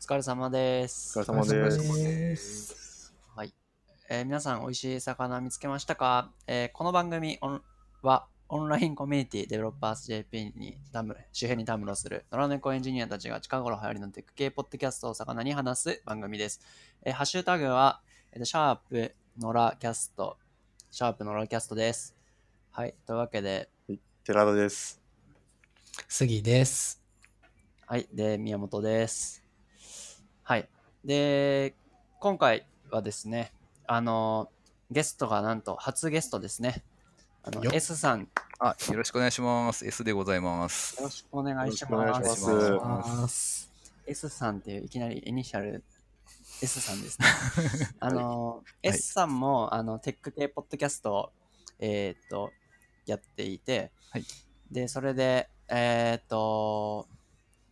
疲れ様です。お疲れ様です。はい。えー皆さん、美味しい魚見つけましたか、えーこの番組オンは、オンラインコミュニティデベロッパーズ JP にたむ周辺にたむろする野良猫エンジニアたちが近頃流行りのテック系ポッドキャストを魚に話す番組です。えーハッシュタグは、えーとシャープ野良キャスト、シャープ野良キャストです。はい。というわけで、寺田です。杉です。はい。で、宮本です。はい。で、今回はですね、あの、ゲストがなんと初ゲストですね。あの S さん、よあ、よろしくお願いします。S でございます。ろしくお願いしよろしくお願い。します。S さんっていういきなりイニシャル S さんですね。あの、い S さんも、あの、テック系ポッドキャストを、えーっと、やっていて、はいで、それで、えーっと、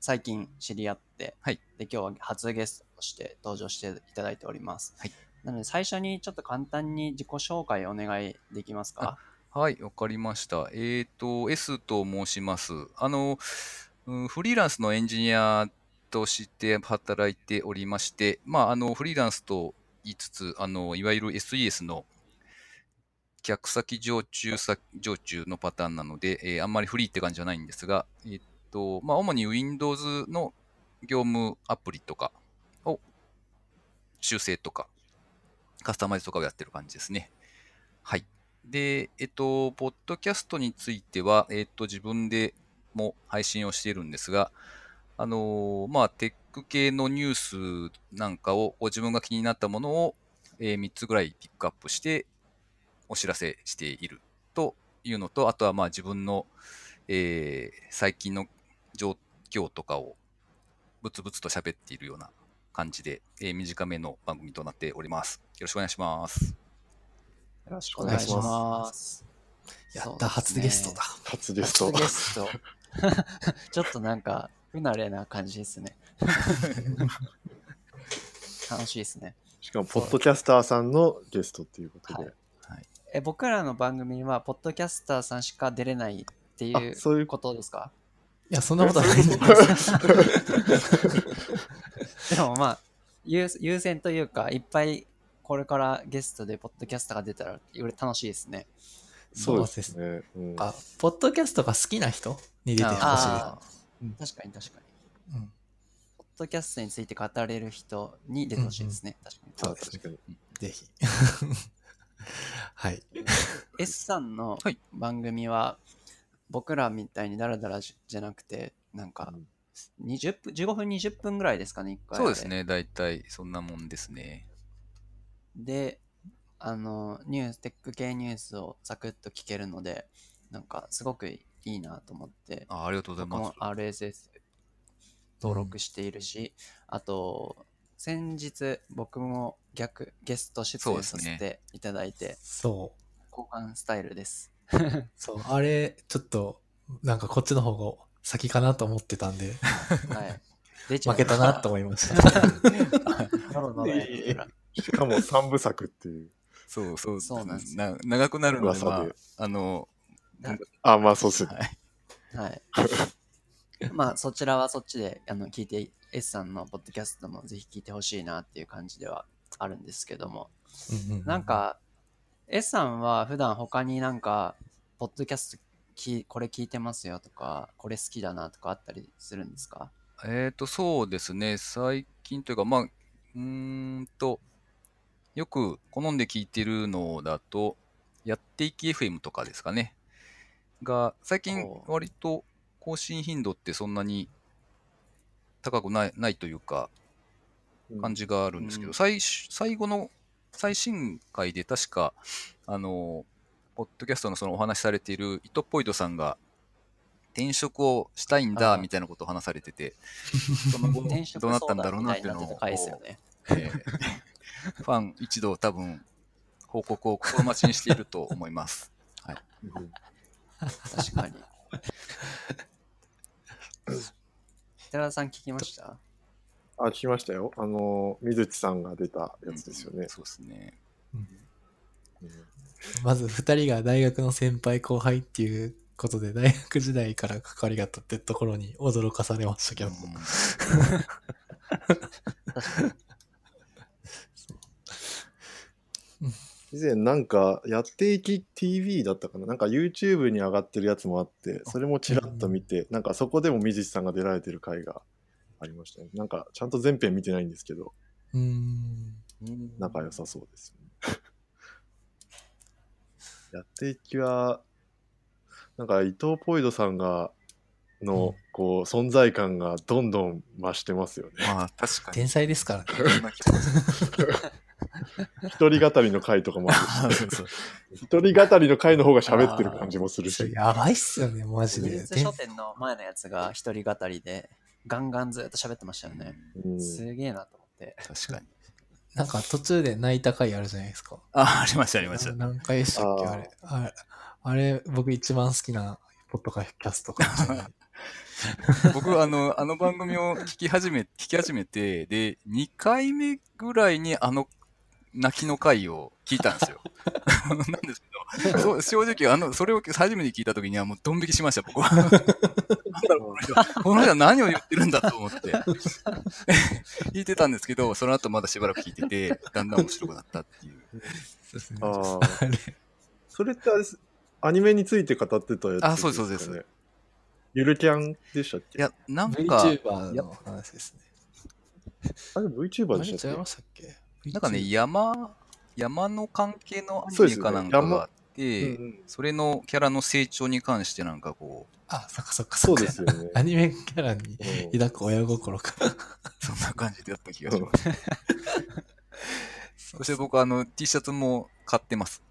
最近知り合って、はいで、今日は初ゲストとして登場していただいております。はいなので、最初にちょっと簡単に自己紹介お願いできますか？はい、わかりました。えっ、と、S と申します。あの、うんフリーランスのエンジニアとして働いておりまして、まあ、あの、フリーランスと言いつつ、あの、いわゆる SES の客先常駐先常駐のパターンなので、えーあんまりフリーって感じじゃないんですが、えっ、と、まあ、主に Windows の業務アプリとかを修正とか、カスタマイズとかをやってる感じですね。はい。で、えっと、ポッドキャストについては、えっと、自分でも配信をしているんですが、あのまあ、テック系のニュースなんかを、自分が気になったものを、え3つぐらいピックアップして、お知らせしているというのと、あとはまあ自分の、えー最近の状況とかをブツブツと喋っているような感じで、えー短めの番組となっております。よろしくお願いします。よろしくおお願いし願いしますます。やった、ね初ゲストだ。初ゲスト。初ゲスト。ちょっとなんか、不慣れな感じですね。楽しいですね。しかも、ポッドキャスターさんのゲストっていうことで。え僕らの番組は、ポッドキャスターさんしか出れないっていあそういううことですか？いや、そんなことはない。でもまあ優、優先というか、いっぱいこれからゲストでポッドキャスターが出たら、より楽しいですね。そうですね。うんあ、ポッドキャストが好きな人に出てほしい。あうんー確かに確かに。うんポッドキャストについて語れる人に出てほしいですね。確かに。あ確かに。ぜひ。はい。S さんのはい番組は、僕らみたいにダラダラじじゃなくて、なんか20分、15分、20分ぐらいですかね、一回。そうです。ね、大体そんなもんですね。で、あの、ニュース、テック系ニュースをサクッと聞けるので、なんかすごくいいなと思って、あありがとうございます。RSS 登録しているし、あと、先日僕も逆ゲスト出演させていただいて、そう。交換スタイルです。そう。あれ、ちょっと、なんかこっちの方が先かなと思ってたんで、はい。出ちゃう負けたなと思いました。なるほどねしかも、三部作っていう。そうそうそうなんですな長くなるので、まあ、あの、あ、まあ、そうっすね。はい、はい。まあ、そちらはそっちであの聞いて、S さんのポッドキャストもぜひ聞いてほしいなっていう感じではあるんですけども、うんうんなん、か、S さんは普段他になんか、ポッドキャストきこれ聞いてますよとか、これ好きだなとかあったりするんですか？えっ、と、そうですね、最近というか、まあ、うーんと、よく好んで聞いてるのだと、やっていき FM とかですかね。が、最近割と更新頻度ってそんなに高くないないというか、感じがあるんですけど、うん。最最後の最新回で確か、あの、ポッドキャストのそのお話しされているイトポイドさんが、転職をしたいんだみたいなことを話されてて、その後どうなったんだろうなっていうのを、ね。えー ファン一同多分、報告を心待ちにしていると思います。はい。うん確かに。寺田さん聞きました？あ、聞きましたよ。あの、水地さんが出たやつですよね。そうですね。うんまず二人が大学の先輩後輩っていうことで、大学時代から関わりがあったってところに驚かされましたけど。以前なんか、やっていき TV だったかななんか YouTube に上がってるやつもあって、それもちらっと見て、なんかそこでも水地さんが出られてる回がありましたね。なんかちゃんと全編見てないんですけど、うーん。仲良さそうですよね。やっていきは、なんか伊藤ポイドさんが、の、こう、存在感がどんどん増してますよね。まあ、確かに。天才ですからね。一人語りの回とかもあるし、一人語りの回の方が喋ってる感じもするし。やばいっすよね、マジで。書店の前のやつが一人語りで、ガンガンずっと喋ってましたよね。うんすげえなと思って。確かに。なんか途中で泣いた回あるじゃないですか。あ、ありました、ありました。何回でしたっけあれ。あれ、あれ僕一番好きなポッドキャストかもしれない。僕、あの、あの番組を聞き始め、聞き始めて、で、2回目ぐらいにあの、泣きの回を聞いたんですよ。なんですけど、そう正直、あの、それを初めて聞いたときにはもうドン引きしました、僕は。なんだろうこの人この人は何を言ってるんだと思って。聞いてたんですけど、その後まだしばらく聞いてて、だんだん面白くなったっていう。そうですねあそれってあれですアニメについて語ってたやつ、あそうですそうですね。ゆるキャンでしたっけ？いや、なんか、VTuber の話ですね。あれ VTuber でしたっけ？ましたっけ？なんかね、山、山の関係のアニメかなんかがあって、うんうんそれのキャラの成長に関してなんかこう、あ、そっかそっかそそう。ですよね。アニメキャラにうん抱く親心か。そんな感じでやった気がします。そして 僕あの T シャツも買ってます。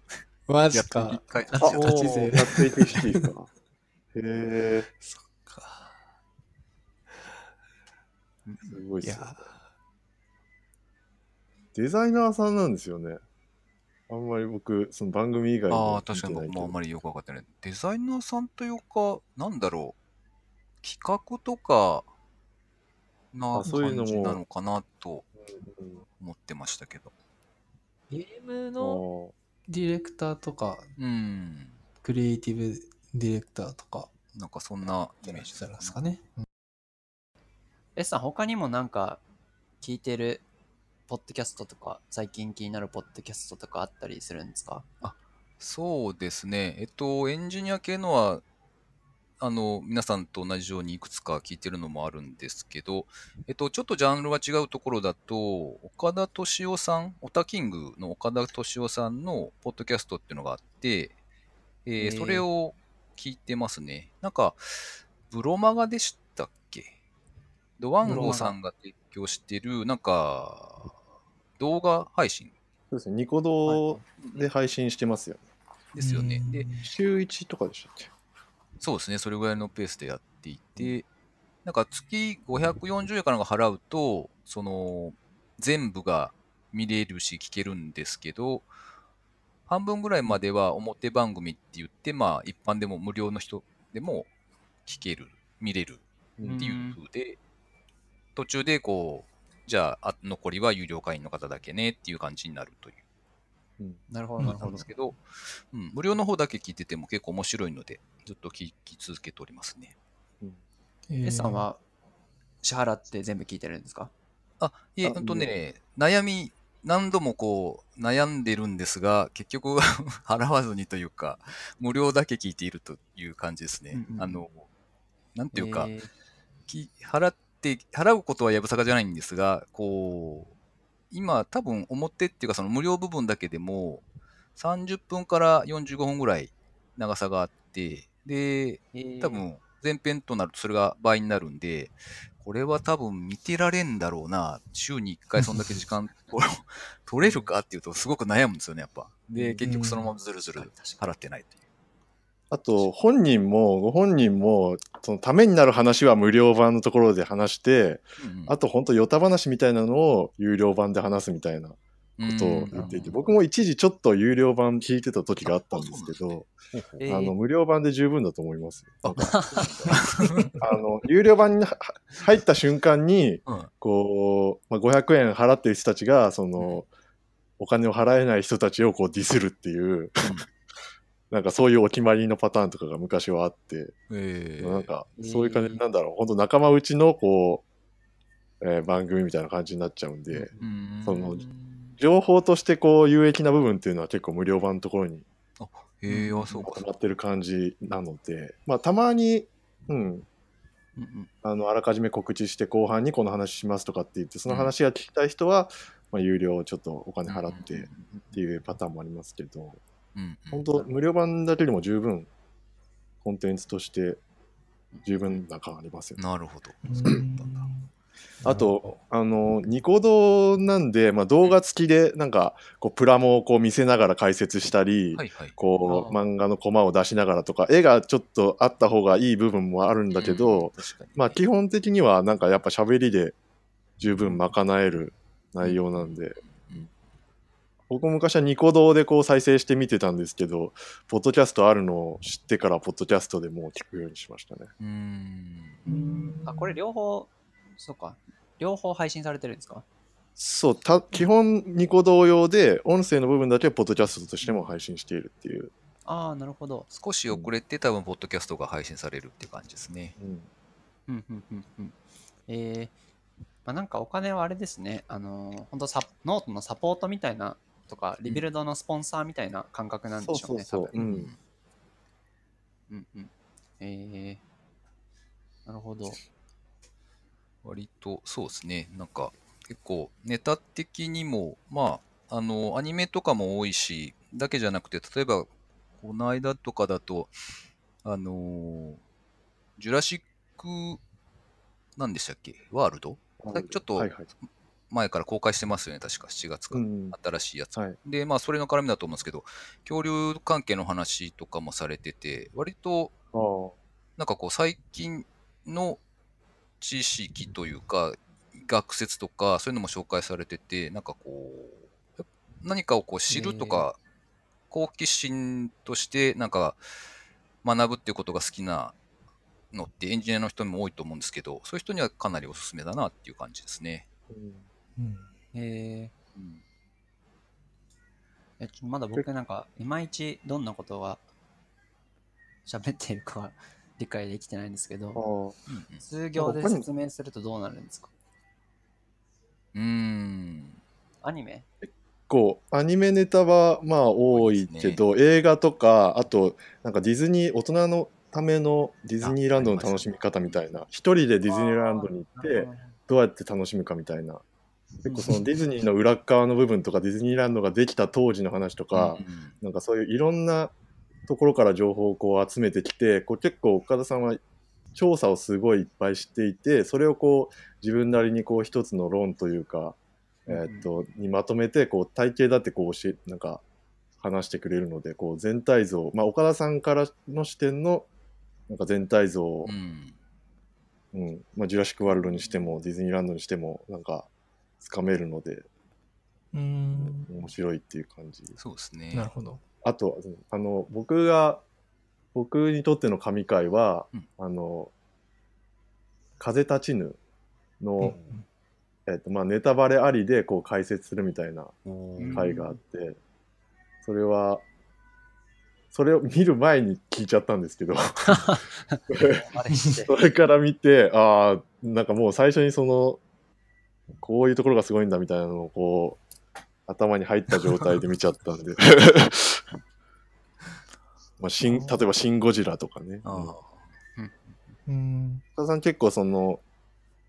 マジやっと一か。回あ、おガチ勢ーやっていてシティか。へえ、そっか。すごいっすよいや。、デザイナーさんなんですよね。あんまり僕、その番組以外ああ、は確かに僕もあんまり。りよくわかってない。デザイナーさんというか、なんだろう、企画とかなあそういうのも感じなのかなとうん思ってましたけど。ゲームあのーディレクターとか、うん。クリエイティブディレクターとか、なんかそんなイじゃないメージだですかね。うん S さん、他にもなんか聞いてるポッドキャストとか、最近気になるポッドキャストとかあったりするんですか？そうですね。えっと、エンジニア系のは、あの、皆さんと同じようにいくつか聞いてるのもあるんですけど、えっと、ちょっとジャンルが違うところだと、岡田敏夫さん、オタキングの岡田敏夫さんのポッドキャストっていうのがあって、えーそれを聞いてますね。なんか、ブロマガでしたっけ？ドワンゴさんが提供してる、なんか、動画配信？そうですね。ニコ動で配信してますよね。ですよね。うんで、週1とかでしたっけ？そうですね、それぐらいのペースでやっていて、なんか月540円かなんか払うと、その、全部が見れるし聞けるんですけど、半分ぐらいまでは表番組って言って、まあ一般でも無料の人でも聞ける、見れるうんっていう風で、途中でこう、じゃああ残りは有料会員の方だけねっていう感じになるという。うん。なるほど、うん。なるほど。です。けど、うん、無料の方だけ聞いてても結構面白いので、ずっと聞き続けておりますね。えー。S さんは支払って全部聞いてるんですか？あ、いえ、あほんとね、悩み、何度もこう、悩んでるんですが、結局、払わずにというか、無料だけ聞いているという感じですね。うんうんあの、なんていうか、えー。き払って、払うことはやぶさかじゃないんですが、こう、今、多分表っていうか、その無料部分だけでも、30分から45分ぐらい長さがあって、で、えー多分前編となるとそれが倍になるんで、これは多分見てられんだろうな、週に1回そんだけ時間 取れるかっていうとすごく悩むんですよね、やっぱ。で、結局そのままずるずる払ってないという。あと、本人も、ご本人も、そのためになる話は無料版のところで話して、うんうん。あと本当、ヨタ話みたいなのを有料版で話すみたいなことを言っていて、うん僕も一時ちょっと有料版聞いてた時があったんですけど、えーあの、無料版で十分だと思います。あ の、有料版には入った瞬間に、うん。こう、まあ、500円払ってる人たちが、その、お金を払えない人たちをこうディスるっていう、なんかそういうお決まりのパターンとかが昔はあって、えーなんかそういう感じ、なんだろう、本当仲間内のこう、えー番組みたいな感じになっちゃうんで、うん。その情報としてこう有益な部分っていうのは結構無料版のところにへえ、あ、そうか。溜まってる感じなので、まあたまに、うん。あのあらかじめ告知して後半にこの話しますとかって言ってその話が聞きたい人は、まあ、有料ちょっとお金払ってっていうパターンもありますけど、うんうん。本当無料版だけでも十分コンテンツとして十分な感ありますよね。なるほど。うん。あと、あの、ニコ動なんで、まあ、動画付きで、なんか、こう、プラモをこう見せながら解説したり、はいはい。こう、漫画のコマを出しながらとか、絵がちょっとあった方がいい部分もあるんだけど、うん、まあ、基本的には、なんかやっぱ喋りで十分賄える内容なんで、うん僕も昔はニコ動でこう再生して見てたんですけど、ポッドキャストあるのを知ってから、ポッドキャストでもう聞くようにしましたね。うん。うんあ、これ両方、そうか。両方配信されてるんですか？そう、た基本ニコ動用で、音声の部分だけポッドキャストとしても配信しているっていう。ああ、なるほど。少し遅れて多分、ポッドキャストが配信されるっていう感じですね。うんうんうんうんうん。えー、まあ、なんかお金はあれですね。あのー、本当サノートのサポートみたいなとか、リビルドのスポンサーみたいな感覚なんでしょうね、多分。うんうんうん。えー、なるほど。割とそうですね、なんか結構ネタ的にも、まあ、あの、アニメとかも多いし、だけじゃなくて、例えば、この間とかだと、あのージュラシック、なんでしたっけ？ワールドちょっとはいはい。前から公開してますよね、確か7月か。うん。新しいやつ。はい。で、まあ、それの絡みだと思うんですけど、恐竜関係の話とかもされてて、割と。なんかこう最近の知識というか学説とかそういうのも紹介されててなんかこう何かをこう知るとか好奇心としてなんか学ぶっていうことが好きなのってエンジニアの人にも多いと思うんですけどそういう人にはかなりおすすめだなっていう感じですね。うんうん。えうん。ー、えちょまだ僕なんか、いまいちどんなことが喋っているかは理解できてないんですけど。うんうん。数行で説明するとどうなるんですか？うーん。アニメ？こう、アニメネタはまあ多いけど、映画とか、あと、なんかディズニー、大人のためのディズニーランドの楽しみ方みたいな、一人でディズニーランドに行って、どうやって楽しむかみたいな。結構そのディズニーの裏側の部分とか、ディズニーランドができた当時の話とか、うんなんかそういういろんなところから情報をこう集めてきて、こう結構岡田さんは調査をすごいいっぱい知っていて、それをこう自分なりにこう一つの論というか、えーっと、にまとめて、こう体系だってこう教え、なんか話してくれるので、こう全体像、まあ岡田さんからの視点のなんか全体像をう、ん。うん、まあジュラシックワールドにしてもディズニーランドにしてもなんかつかめるのでうん。面白いっていう感じ。そうですね。なるほど。あと、うんあの、僕が、僕にとっての神回は、うんあの、風立ちぬの、えっと、まあ、ネタバレありで、こう、解説するみたいなうん回があって、それは、それを見る前に聞いちゃったんですけど、それから見て、ああ、なんかもう最初にその、こういうところがすごいんだみたいなのをこう、頭に入った状態で見ちゃったんで。まあ、シン例えば「シン・ゴジラ」とかね。あうんあうん。岡田さん結構その、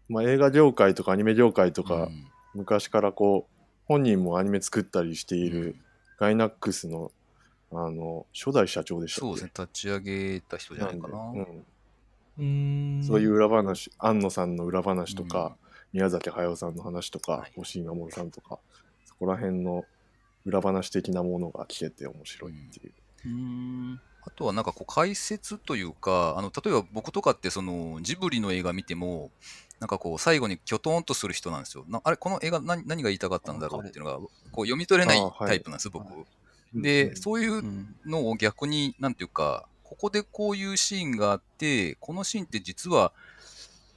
まあ、映画業界とかアニメ業界とか、うん昔からこう本人もアニメ作ったりしているガイナックスのあの初代社長でしたっけ？そうですね、立ち上げた人じゃないかな。なんでうんうん。そういう裏話、安野さんの裏話とか、うん宮崎駿さんの話とかはい、押井守さんとか、そこら辺の裏話的なものが聞けて面白いっていう。うーん。あとはなんかこう解説というか、あの例えば僕とかってそのジブリの映画見ても、なんかこう最後にきょとんとする人なんですよ。なあれ、この映画何何が言いたかったんだろうっていうのがこう読み取れないタイプなんです、僕。はで、うん。そういううん。のを逆に、なんていうか、ここでこういうシーンがあって、このシーンって実は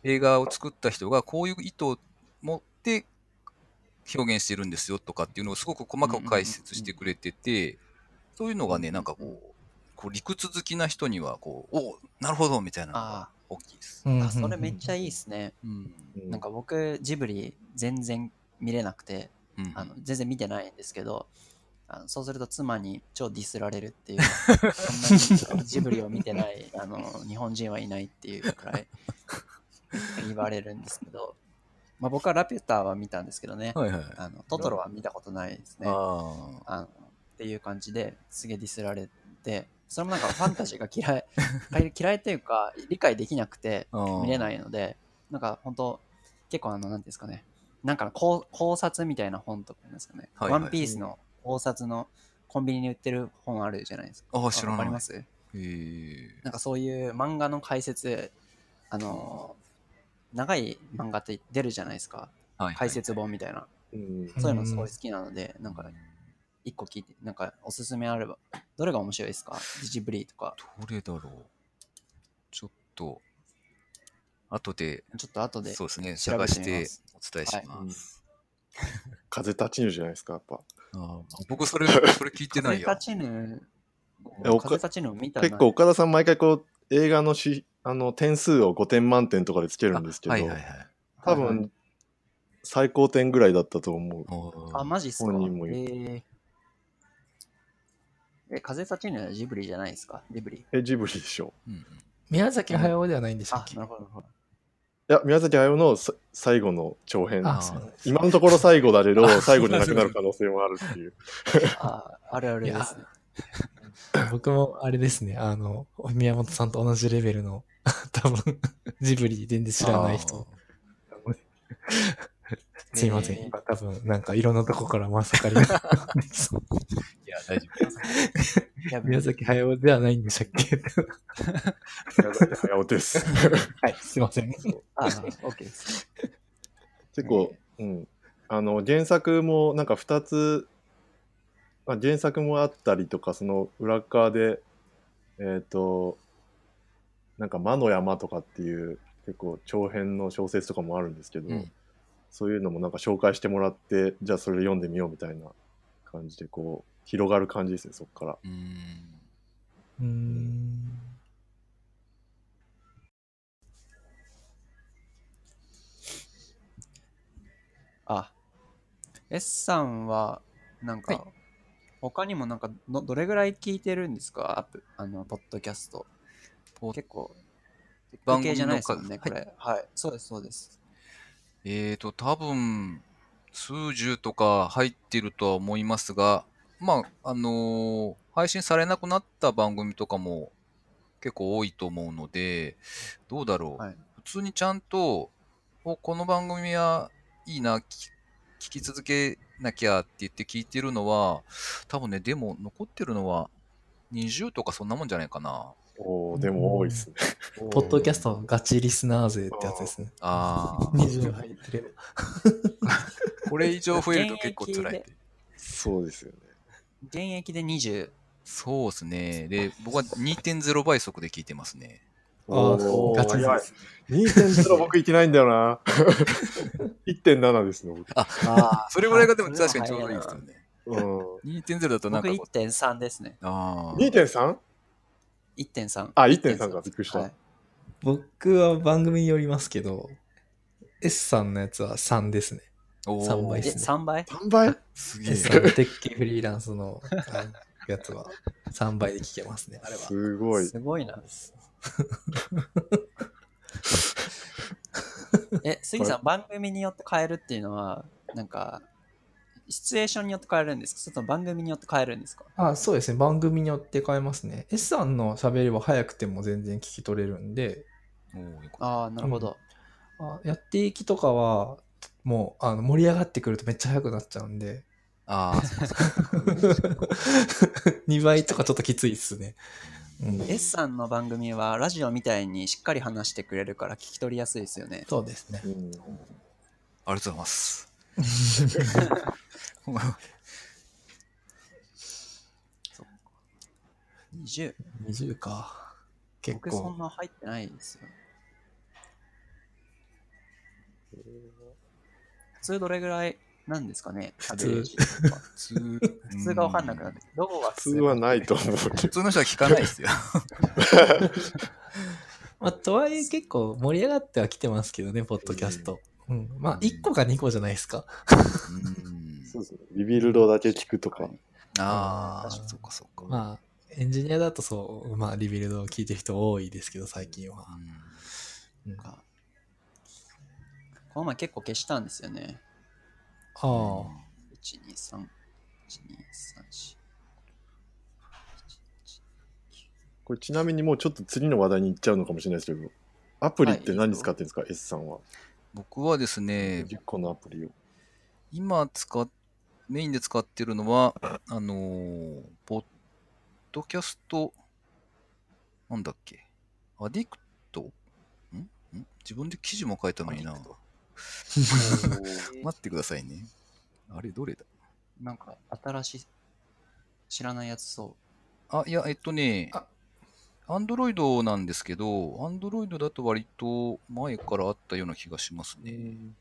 映画を作った人がこういう意図を持って表現してるんですよとかっていうのをすごく細かく解説してくれてて、そういうのがね、なんかこう、こう理屈好きな人にはこう、おなるほどみたいなのがあ大きいです。うんあそれめっちゃいいっすね。うん。うんなんか僕、ジブリ全然見れなくて、うんあの全然見てないんですけど、あのそうすると妻に超ディスられるっていう、そんなにジブリを見てないあの日本人はいないっていうくらい言われるんですけど、まあ、僕はラピュタは見たんですけどね、はいはい。あのトトロは見たことないですね。ああのっていう感じですげえディスられて、それもなんかファンタジーが嫌い、嫌いっていうか理解できなくて。見れないので、なんか本当結構あの、なんですかね、なんかの考考察みたいな本とかですかね、はいはいワンピースの考察のコンビニに売ってる本あるじゃないですか。ああ、知らない。わかります？なんかそういう漫画の解説、あの、長い漫画って出るじゃないですか。はい。解説本みたいな。うんそういうのすごい好きなので、なんか一個聞いて、なんかおすすめあれば、どれが面白いですか？ジブリとか。どれだろう？ちょっと、後で、ちょっと後でそうですね、調べ探しててみますお伝えします。風立ちぬじゃないですか、やっぱ。あー僕、それ、それ聞いてないよ。風立ちぬ、風立ちぬを見たな結構岡田さん毎回こう映画のしあの点数を5点満点とかでつけるんですけど、はいはいはい。多はいはい分最高点ぐらいだったと思う。あ、マジっすか？本人も言えーえ、風立ちぬはジブリじゃないですか？ジブリ？え、ジブリでしょ。うんうん宮崎駿ではないんでしっ、け？なるほど。なるほどいや、宮崎駿のさ最後の長編。あ、あそうなんです。今のところ最後だけど、最後じゃなくなる可能性もあるっていう。ああるあるですね。僕もあれですね、あの、宮本さんと同じレベルの、多分、ジブリ全然知らない人。すいません、えー今多分、なんかいろんなとこからまさかりが。いや、大丈夫です。いや宮崎駿ではないんでしたっけ？宮崎駿です。はい、すいません。あ、OK です。結構、うん。あの、原作もなんか2つ、まあ、原作もあったりとか、その裏側で、えっ、と、なんか魔の山とかっていう結構長編の小説とかもあるんですけど、うんそういうのもなんか紹介してもらって、じゃあそれ読んでみようみたいな感じでこう、広がる感じですね、そこから。うーん。うーん。あ、S さんは、なんか、はい他にもなんかど、どれぐらい聞いてるんですか？アップ、あの、ポッドキャスト。結構、番組じゃないですもんね、数これ。はい。そうです、そうです。えーと、多分、数十とか入ってるとは思いますが、まあ、あのー配信されなくなった番組とかも結構多いと思うので、どうだろう？はい。普通にちゃんと、おこの番組はいいな、聞聞き続けなきゃって言って聞いてるのは、多分ね、でも残ってるのは20とかそんなもんじゃないかな。おーでも多いですね。ポッドキャストガチリスナー勢ってやつですね。ああ。20入ってれば。これ以上増えると結構辛い現。そうですよね。現役で20。そうですね。で、僕は2.0倍速で聞いてますね。ああおーガチです。2.0僕いけないんだよな。1.7ですね、僕。ああそれぐらいがでも確かにちょうどいいですよね。うん。2.0だとなん僕かこう、1.3ですね。ああ。2.3? 1.3。あ、1.3か、びっくりした。はい僕は番組によりますけど、S さんのやつは3ですね。おーえ、三倍ですね3倍？3倍？すげえ S さんの鉄拳フリーランスのやつは3倍で聞けますね、あれは。すごい。すごいな。え、杉さん、番組によって変えるっていうのは、なんか、シチュエーションによって変えるんですか？それとも番組によって変えるんですか？あそうですね。番組によって変えますね。S さんの喋りは早くても全然聞き取れるんで、ああ、なるほど。あやっていきとかは、もうあの盛り上がってくるとめっちゃ早くなっちゃうんで、ああ、そうそう2 倍とかちょっときついっすね。うん、S さんの番組はラジオみたいにしっかり話してくれるから聞き取りやすいですよね。そうですねう。んありがとうございます。20。20か。結僕そん構。な入ってないですよ。普通どれぐらいなんですかね普通普通 普通が分かんなくなって。どこが普通はないと思うけ普通の人は聞かないですよ。まあ、とはいえ結構盛り上がってはきてますけどね、ポッドキャスト。うん。まあ、1個か2個じゃないですか。うんそうですね。 Rebuild だけ聞くとか。ああ、そっかそっか。まあ、エンジニアだとそう、まあ、 Rebuild を聞いてる人多いですけど、最近は。うん、あかこの前結構消したんですよね。あ。1、2、3、1、2、3、4。これちなみにもうちょっと次の話題に行っちゃうのかもしれないですけど、アプリって何使ってるんですか、S さんは。僕はですね、10個のアプリを。今使っ、メインで使ってるのは、あのーポッドキャスト、なんだっけ、アディクト？ん？ん？自分で記事も書いたのにな。待ってくださいね。あれ、どれだ？なんか新しい、知らないやつそあ、いや、えっとねあ、アンドロイドなんですけど、アンドロイドだと割と前からあったような気がしますね。う。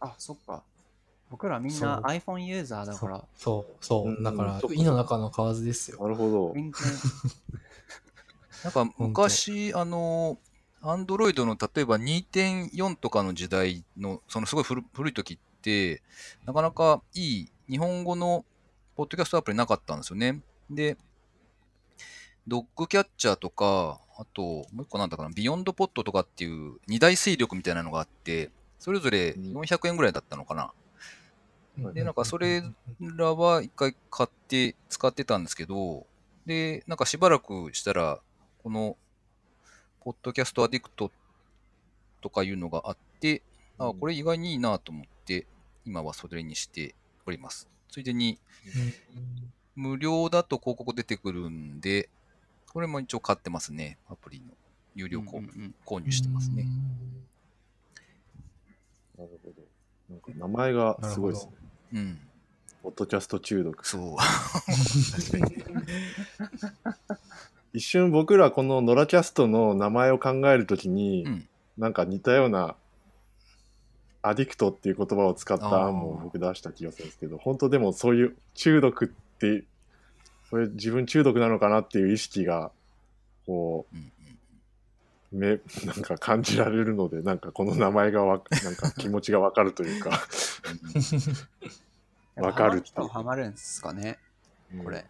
あ、そっか。僕らみんな iPhone ユーザーだから、そう、そうう。んだからそっか、井の中の蛙ですよ。なるほど。なんか昔、あの、アンドロイドの例えば2.4とかの時代の、そのすごい古古い時って、なかなかいい日本語のポッドキャストアプリなかったんですよね。で、 DoggCatcher とか、あと、もう一個なんだかな、 BeyondPod とかっていう二大勢力みたいなのがあって、それぞれ400円ぐらいだったのかな。で、なんかそれらは一回買って使ってたんですけど、で、なんかしばらくしたら、この、ポッドキャストアディクトとかいうのがあって、あ、これ意外にいいなと思って、今はそれにしております。ついでに、無料だと広告出てくるんで、これも一応買ってますね。アプリの有料購,、購入してますね。なるほど。なんか名前がすごいですね。うん。ポッドキャスト中毒。そう。一瞬僕らこのノラキャストの名前を考えるときに、うん。なんか似たようなアディクトっていう言葉を使った案も僕出した気がするんですけど、本当でもそういう中毒って、これ自分中毒なのかなっていう意識が、こうんうんう、め、なんか感じられるので、なんかこの名前がわ、なんか気持ちがわかるというか、わかるってハマるんですかね、これ。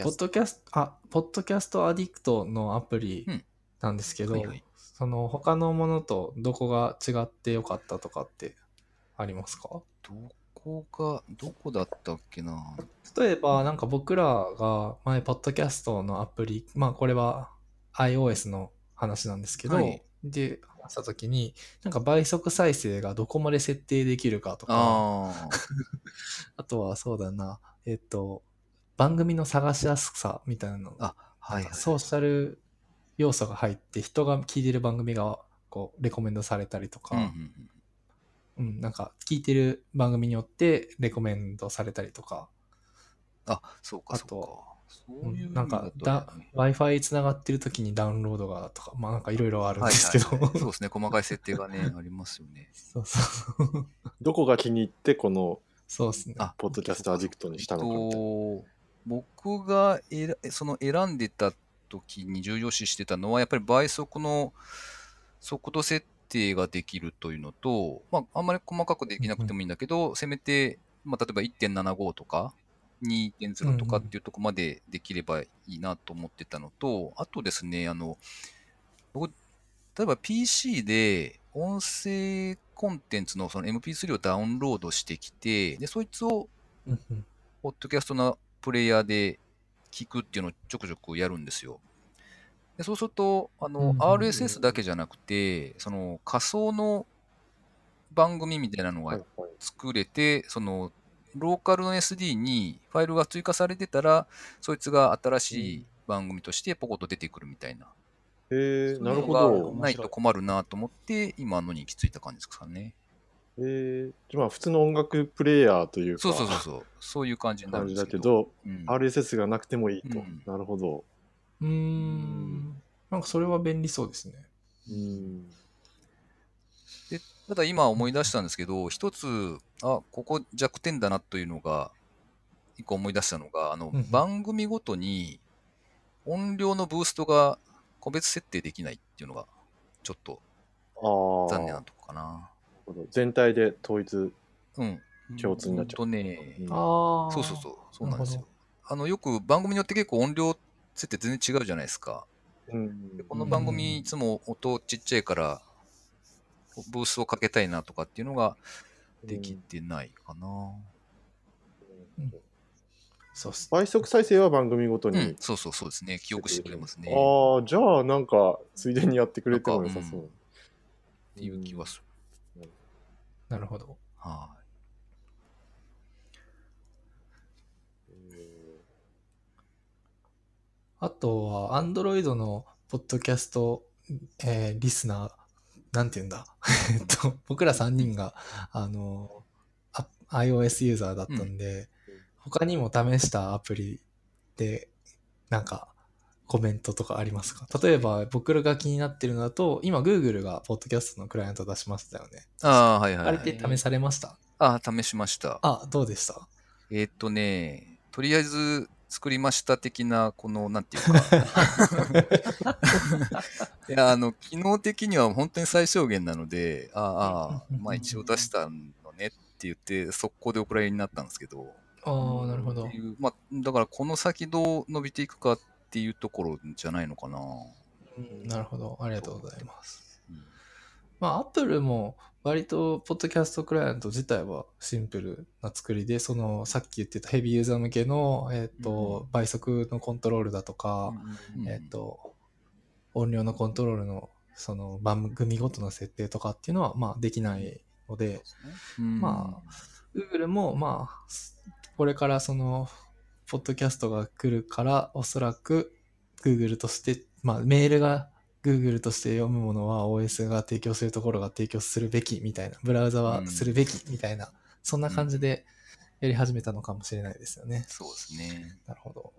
ポッドキャスト、あ、ポッドキャストアディクトのアプリうん。なんですけど、はいはい。その他のものとどこが違ってよかったとかってありますか？どこが、どこだったっけな？例えば、なんか僕らが前、ポッドキャストのアプリ、まあこれは iOS の話なんですけど、はい。で、話したときに、なんか倍速再生がどこまで設定できるかとか、あ あとはそうだな、えっと、番組の探しやすさみたいなのあ、あ、はい、はい。ソーシャル要素が入って、人が聞いてる番組がこうレコメンドされたりとか、うんうんうんうん、なんか聞いてる番組によってレコメンドされたりとか、あ、そうか、あとそういなんかだだとね Wi-Fi つながってる時にダウンロードがとか、まあなんかいろいろあるんはいですけど、はいはいそうですね、細かい設定がね、ありますよね。そうそう。どこが気に入ってこのそうですね。あポッドキャストアディクトにしたのかみたいな。と僕がえらその選んでた時に重要視してたのは、やっぱり倍速の速度設定ができるというのと、まあ、あんまり細かくできなくてもいいんだけど、せめて、まあ、例えば1.75とか2.0とかっていうとこまでできればいいなと思ってたのと、あとですね、あの、僕、例えば PC で音声コンテンツのその MP3 をダウンロードしてきて、で、そいつをうんうん。ポッドキャストのプレイヤーで聞くっていうのをちょくちょくやるんですよ。でそうすると、あの、うんうんうん RSS だけじゃなくて、その仮想の番組みたいなのが作れて、そのローカルの SD にファイルが追加されてたら、そいつが新しい番組としてポコッと出てくるみたいな。へえなるほど。がないと困るなと思って、今のに行き着いた感じですかね。えー、じゃあまあ普通の音楽プレイヤーというかそうそうそうそう。そういう感じになる感じんですけど。だけど、うん、RSS がなくてもいいと。うんなるほど。うーん。なんかそれは便利そうですね。うん。でただ今思い出したんですけど、一つ、あ、ここ弱点だなというのが、一個思い出したのが、あの、うんうん番組ごとに音量のブーストが個別設定できないっていうのが、ちょっとああ。残念なとこかな。全体で統一。うん。共通になっちゃうほんとね、うんああ。そうそうそう、そうなんですなよ。あの、よく番組によって結構音量設定全然違うじゃないですか。うんでこの番組いつも音ちっちゃいから、ブースをかけたいなとかっていうのができてないかな。そうっす。倍速再生は番組ごとに。うん、そうそうそうですね。記憶してくれますね。っああ、じゃあなんか、ついでにやってくれても良さそう。ていう気はする。なるほど。はあとは、アンドロイドのポッドキャスト、えーリスナー、なんて言うんだ？えっと、僕ら3人が、あの、あ iOS ユーザーだったんで、他にも試したアプリで、なんか、コメントとかありますか？例えば、僕らが気になってるのだと、今、Google がポッドキャストのクライアント出しましたよね。い。ああ、はいはい、あれはい。って試されました？ああ、試しました。あ、どうでした？えーっとね、とりあえず作りました的な、この、なんていうか。いや、あの、機能的には本当に最小限なので、ああああ、まあ一応出したのねって言って、速攻でお蔵入りになったんですけど、ああ、なるほどまあ、だからこの先どう伸びていくかっていうところじゃないのかな。うんなるほど。ありがとうございます。うんまあ、アップルも割と、ポッドキャストクライアント自体はシンプルな作りで、その、さっき言ってたヘビーユーザー向けの、えっ、と、倍速のコントロールだとか、うんえっ、と、音量のコントロールの、その、番組ごとの設定とかっていうのは、まあ、できないので、うんまあ、Google も、まあ、これからその、ポッドキャストが来るから、おそらく Google として、まあ、メールが Google として読むものは OS が提供するところが提供するべきみたいな、ブラウザはするべきみたいな、そんな感じでやり始めたのかもしれないですよね。そうですね。なるほど。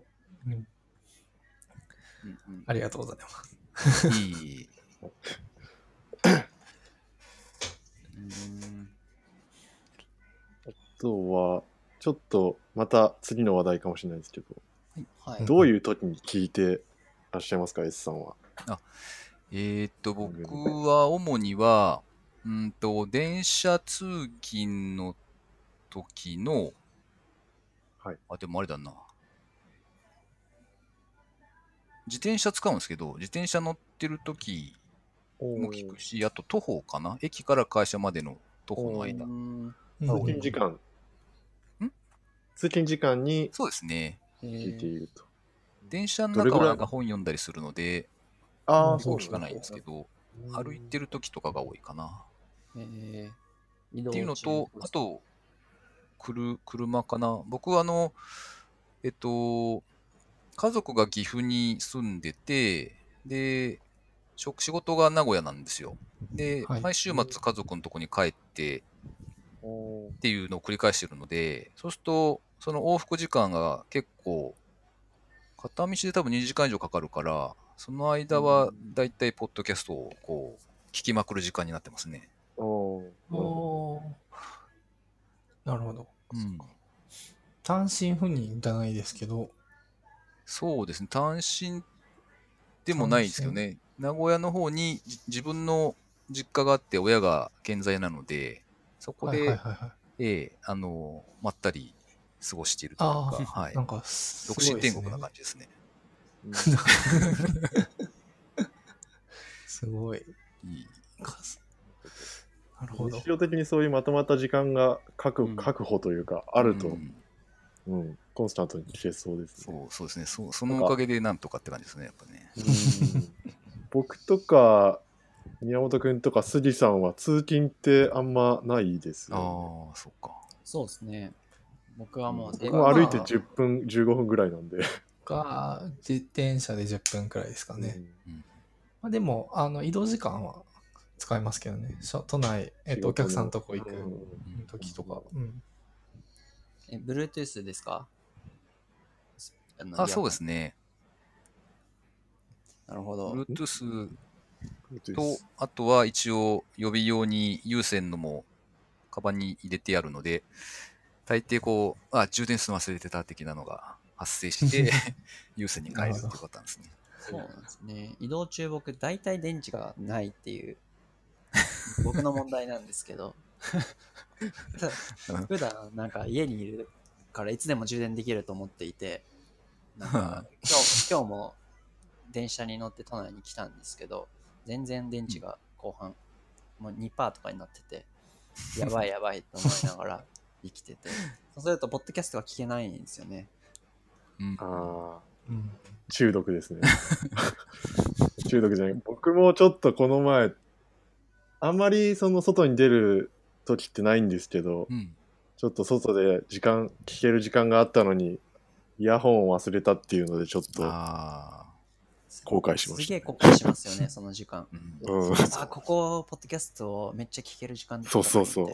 うんうんうんありがとうございます。いい。うんあとは、ちょっとまた次の話題かもしれないですけど、はい。どういう時に聞いてらっしゃいますか、S さんは？えーっと、僕は主には、うんと、電車通勤の時の、はいあ、でもあれだな。自転車使うんですけど、自転車乗ってる時も聞くし、あと徒歩かな？駅から会社までの徒歩の間通勤時間。ん通勤時間にそうですね。え聞いていると。電車の中はなんか本読んだりするので、ああ、そう聞かないんですけど、歩いてる時とかが多いかな。えー、っていうの中と、あと、くる車かな。僕はあの、えっと、家族が岐阜に住んでて、で、職仕事が名古屋なんですよ。で、はい毎週末家族のとこに帰ってっていうのを繰り返してるので、そうすると、その往復時間が結構、片道で多分2時間以上かかるから、その間はだいたいポッドキャストをこう、聞きまくる時間になってますね。おー。おー。なるほど。うん。単身赴任じゃないですけど、そうですね、単身でもないですけどね、名古屋の方にじ自分の実家があって、親が健在なので、そこはいで。ええあの、まったり過ごしているというあか、はいな。んかす独身天国な感じですね。すごい。いいなるほど日。常的にそういうまとまった時間が確,、うん確保というか、あると、ううんんコンスタントに聞けそうですね。そうそうですねそ、そのおかげでなんとかって感じですね、やっぱね。うん 僕とか、宮本くんとか杉さんは通勤ってあんまないですあよ、あ、そっか。そうですね。僕はもう、僕も歩いてまあ10分、15分ぐらいなんで。が、自転車で10分くらいですかね。まあ、でも、あの、移動時間は使いますけどね。都内、えっと、お客さんのとこ行くうん時とか。うん。え、Bluetooth ですか？あ、そうでね。すね。なるほど。Bluetooth うんと、あとは一応予備用に有線のもカバンに入れてあるので、大抵こう、あ、充電するの忘れてた的なのが発生して、有線に変えるっていうパターンですね。そうなんですね。移動中僕、大体電池がないっていう、僕の問題なんですけど、普段なんか家にいるからいつでも充電できると思っていて、なんか今日今日も電車に乗って都内に来たんですけど、全然電池が後半、もう2%とかになってて、やばい やばいと思いながら生きてて、そうすると、ポッドキャストが聞けないんですよね。うんああ、うん。中毒ですね。中毒じゃない。僕もちょっとこの前、あんまりその外に出る時ってないんですけど、うんちょっと外で時間、聞ける時間があったのに、イヤホンを忘れたっていうので、ちょっと、あ後悔しましたすげえ後悔しますよね、その時間。ーうん。うん、あ、ここ、ポッドキャストをめっちゃ聞ける時間そうそうそう。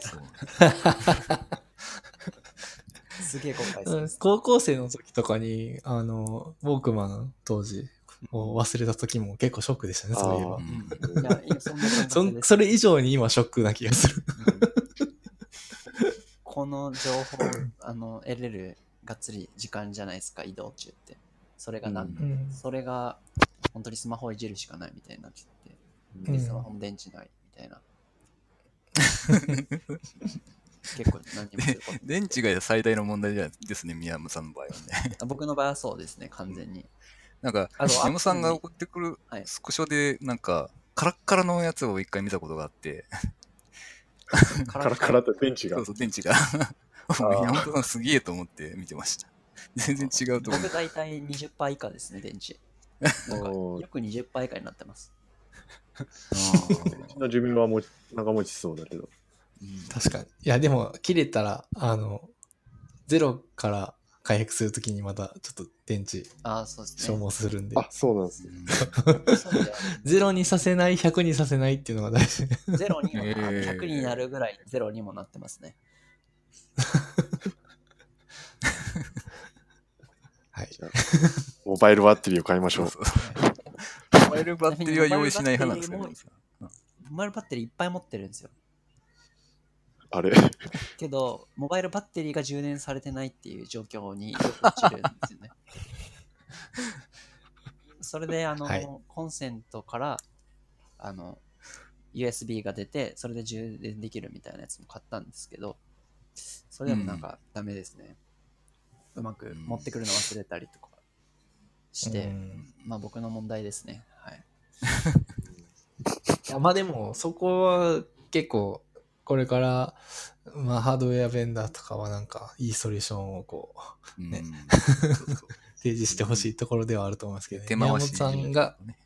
すげえ後悔するんです。高校生の時とかに、あの、ウォークマン当時を忘れた時も結構ショックでしたね、そういえば。ん。いや、いやそんな感そ覚です。ん それ以上に今ショックな気がする。うん。この情報、あの、得れるがっつり時間じゃないですか、移動中って。それがなん、うん。それが、本当にスマホをいじるしかないみたいになってて、うんでスマホも電池ないみたいな。結構何にもすること電池が最大の問題じゃですね、宮山さんの場合はね。あ僕の場合はそうですね、完全に。なんか、宮山さんが送ってくるはいスクショで、なんか、カラッカラのやつを一回見たことがあって、にカラカラって電池がそう。そう、電池が。宮本さんすげえと思って見てました。全然違うと思う僕。大体20%以下ですね、電池。なんかおーよく20%以下になってます。の寿命はもう長持ちしそうだけど。確かに。いや、でも、切れたら、あの、ゼロから回復するときにまたちょっと電池ああ、そうです消ね。耗するんで、あ、そうなんですね。ゼロにさせない、100にさせないっていうのが大事。ゼロにも、へー100になるぐらいゼロにもなってますね。はい。モバイルバッテリーを買いましょう。そうそう。モバイルバッテリーは用意しない派なんですけどモバイルモバイルバッテリーいっぱい持ってるんですよ。あれ？けど、モバイルバッテリーが充電されてないっていう状況によく陥るんですよね。それで、あの、はいコンセントから、あの、USB が出て、それで充電できるみたいなやつも買ったんですけど、それでもなんかダメですね。うまく持ってくるの忘れたりとかして、うんまあ僕の問題ですね。はい。いやまあでも、そこは結構、これから、まあハードウェアベンダーとかはなんか、いいソリューションをこう、うんね 提示してほしいところではあると思いますけど、ね、宮本さんが、ね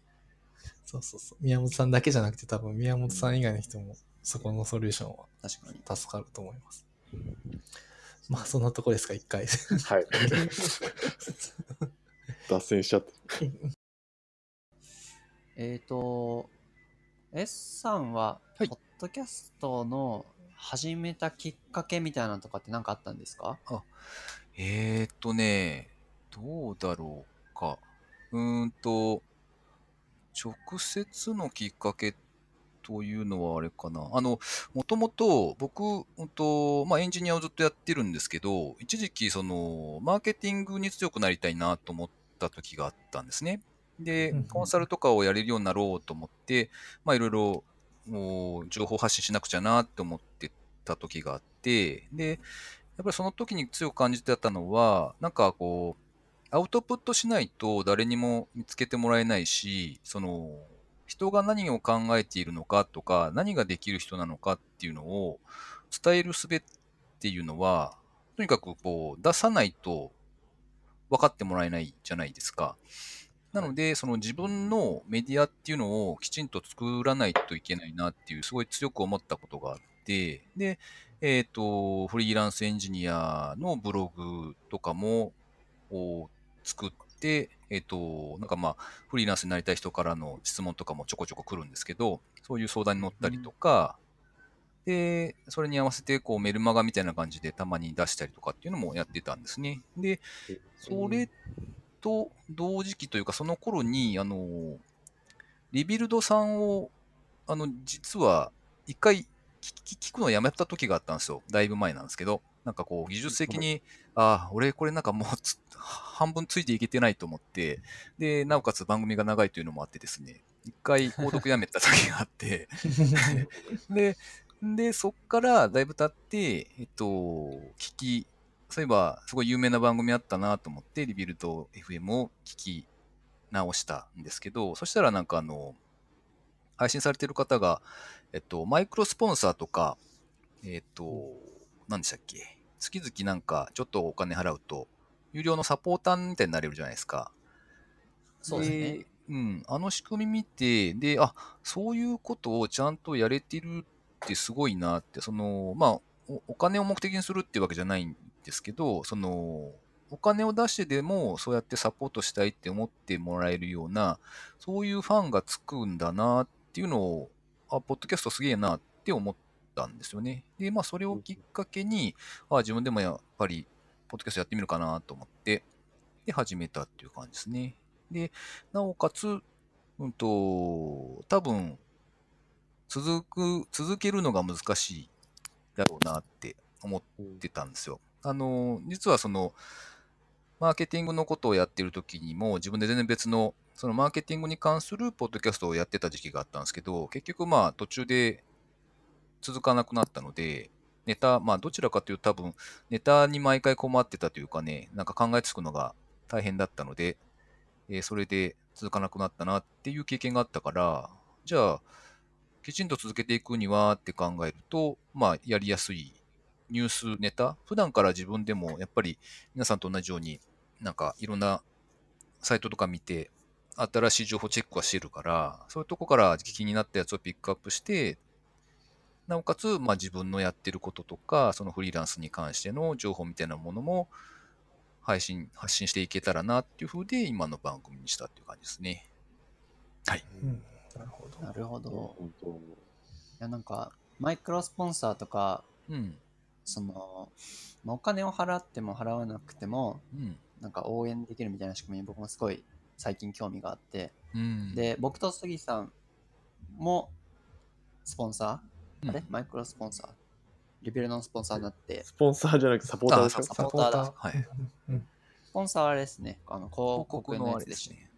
そうそうそう、宮本さんだけじゃなくて多分宮本さん以外の人もそこのソリューションは確かに。助かると思います。まあそんなとこですか、一回。はい。脱線しちゃった。えっ、と、S さんは、はいポッドキャストの始めたきっかけみたいなのとかって何かあったんですか？えーっとね、どうだろうか。うーんと、直接のきっかけというのはあれかな。あの、もともと僕、うんとまあ、エンジニアをずっとやってるんですけど、一時期、その、マーケティングに強くなりたいなと思った時があったんですね。でコンサルとかをやれるようになろうと思って、まあ、いろいろ、もう、情報発信しなくちゃなって思ってた時があって、で、やっぱりその時に強く感じてたのは、なんかこう、アウトプットしないと誰にも見つけてもらえないし、その、人が何を考えているのかとか、何ができる人なのかっていうのを伝える術っていうのは、とにかくこう、出さないと分かってもらえないじゃないですか。なので、その自分のメディアっていうのをきちんと作らないといけないなっていう、すごい強く思ったことがあって、で、えっ、と、フリーランスエンジニアのブログとかもを作って、えっ、と、なんかまあ、フリーランスになりたい人からの質問とかもちょこちょこ来るんですけど、そういう相談に乗ったりとか、で、それに合わせて、こう、メルマガみたいな感じでたまに出したりとかっていうのもやってたんですね。で、それと同時期というか、その頃に、あの、リビルドさんを、あの、実は一回聞聞くのをやめた時があったんですよ。だいぶ前なんですけど、なんかこう、技術的に、ああ、俺これなんかもうつ 半分ついていけてないと思って、で、なおかつ番組が長いというのもあってですね、一回購読やめた時があって、で、で、そっからだいぶ経って、えっと、聞き、そういえば、すごい有名な番組あったなと思って、リビルド FM を聞き直したんですけど、そしたらなんかあの、配信されてる方が、えっと、マイクロスポンサーとか、えっと、何でしたっけ？月々なんかちょっとお金払うと、有料のサポーターみたいになれるじゃないですか。そうですね。うん、あの仕組み見て、で、あ、そういうことをちゃんとやれてるってすごいなって、その、まあ、おお金を目的にするっていうわけじゃないんですけど、その、お金を出してでもそうやってサポートしたいって思ってもらえるような、そういうファンがつくんだなっていうのを、あ、ポッドキャストすげえなって思ったんですよね。で、まあ、それをきっかけに、あ、自分でもやっぱり、ポッドキャストやってみるかなと思って、で、始めたっていう感じですね。で、なおかつ、うんと、多分、続く、続けるのが難しいだろうなって思ってたんですよ。あの、実はその、マーケティングのことをやってる時にも、自分で全然別の、そのマーケティングに関するポッドキャストをやってた時期があったんですけど、結局まあ途中で続かなくなったので、ネタ、まあどちらかというと多分、ネタに毎回困ってたというかね、なんか考えつくのが大変だったので、えーそれで続かなくなったなっていう経験があったから、じゃあ、きちんと続けていくにはって考えると、まあ、やりやすいニュースネタ、普段から自分でもやっぱり皆さんと同じように、なんかいろんなサイトとか見て、新しい情報チェックはしてるから、そういうとこから気になったやつをピックアップして、なおかつ、まあ、自分のやってることとか、そのフリーランスに関しての情報みたいなものも配信、発信していけたらなっていう風で、今の番組にしたっていう感じですね。はい。うんなるほど。なるほど。本当いや、なんか、マイクロスポンサーとか、うん。その、まあお金を払っても払わなくても、うん。なんか応援できるみたいな仕組みに僕もすごい最近興味があって、うん。で、僕と杉さんもスポンサー、うんあれ？マイクロスポンサーリベルのスポンサーになって、スポンサーじゃなくてサポーターですかあサポーターだはい。うんスポンサーはあれですね、あの広広告告ののやつでね。あれですすね。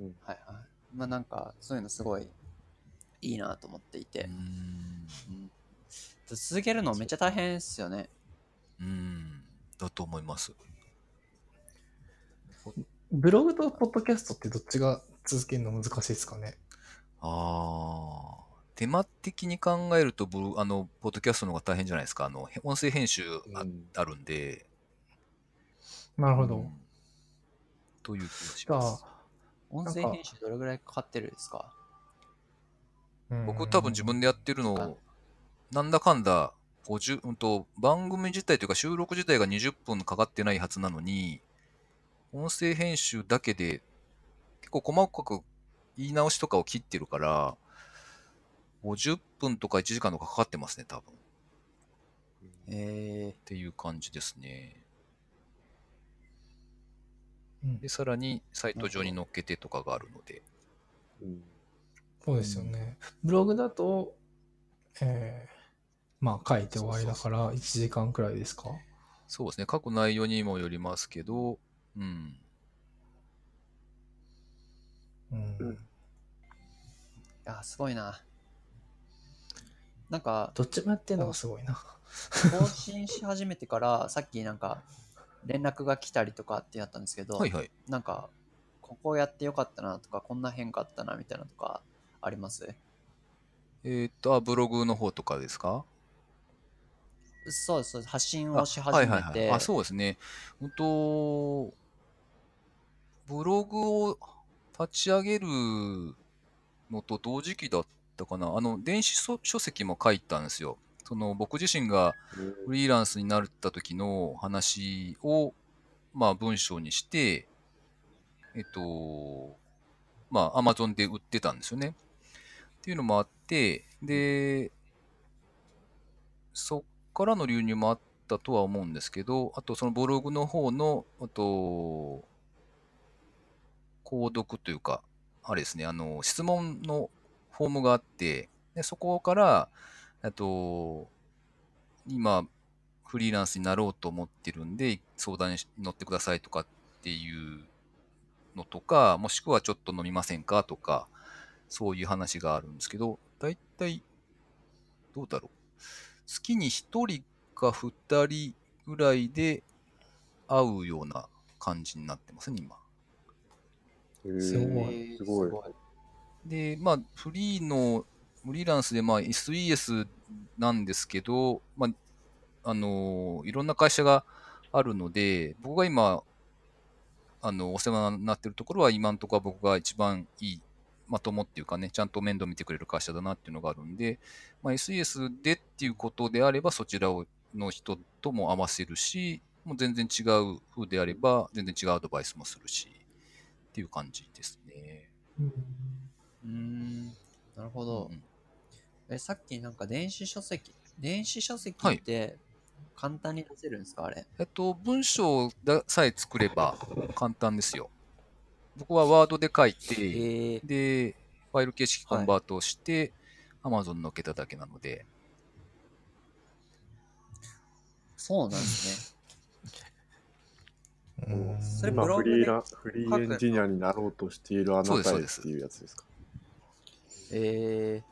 うんはいはい。まあなんか、そういうのすごいいいなと思っていて、うんうん続けるのめっちゃ大変ですよね。うん。だと思います。ブログとポッドキャストってどっちが続けるの難しいですかね？ああ。手間的に考えるとブロ、あの、ポッドキャストの方が大変じゃないですか。あの、へ音声編集あ,、うんあるんで。なるほど。うんという気がします。あ、音声編集どれぐらいかかってるんですか？僕多分自分でやってるうんの、なんだかんだ、50、うんと、番組自体というか収録自体が20分かかってないはずなのに、音声編集だけで、結構細かく言い直しとかを切ってるから、50分とか1時間とかかかってますね、多分。っえていう感じですね。うんで、さらにサイト上に載っけてとかがあるので。うんそうですよね。ブログだと、えー、まあ書いて終わりだから1時間くらいですか？そうですね。書く内容にもよりますけど、うん。うんうんー、いや、すごいな。なんか、どっちもやってるのがすごいな。更新し始めてから、さっきなんか、連絡が来たりとかってやったんですけど、はいはい。なんか、ここやってよかったなとか、こんな変化あったなみたいなのとかあります？えーっと、あ、ブログの方とかですか？そうです、そうです発信あをし始めて、はいはいはい。あ、そうですね。うんと、ブログを立ち上げるのと同時期だったかな。あの、電子書書籍も書いたんですよ。その、僕自身がフリーランスになった時の話を、まあ、文章にして、えっと、まあ、アマゾンで売ってたんですよね。っていうのもあって、で、そっからの流入もあったとは思うんですけど、あとそのブログの方の、あと、購読というか、あれですね、あの、質問のフォームがあって、でそこから、あと、今、フリーランスになろうと思ってるんで、相談に乗ってくださいとかっていうのとか、もしくはちょっと飲みませんかとか、そういう話があるんですけど、だいたい、どうだろう。月に1人か2人ぐらいで会うような感じになってますね、今。へーすごいすごい。で、まあ、フリーの、フリーランスで、まあ、SES なんですけど、まあ、あのいろんな会社があるので、僕が今、あの、お世話になってるところは、今のところは僕が一番いい、まともっていうかね、ちゃんと面倒見てくれる会社だなっていうのがあるんで、まあ、SES でっていうことであれば、そちらをの人とも合わせるし、もう全然違う風であれば、全然違うアドバイスもするし、っていう感じですね。うんーん。なるほど。うんえ、さっきなんか電子書籍、電子書籍はいって簡単に出せるんですかあれ？えっと、文章ださえ作れば簡単ですよ。僕はワードで書いて、えー、で、ファイル形式コンバートをして、Amazon に載っけただけなので、そうなんですね。うんそれ今ブログでフリーランフリーエンジニアになろうとしているあなたへっていうやつですか？えー、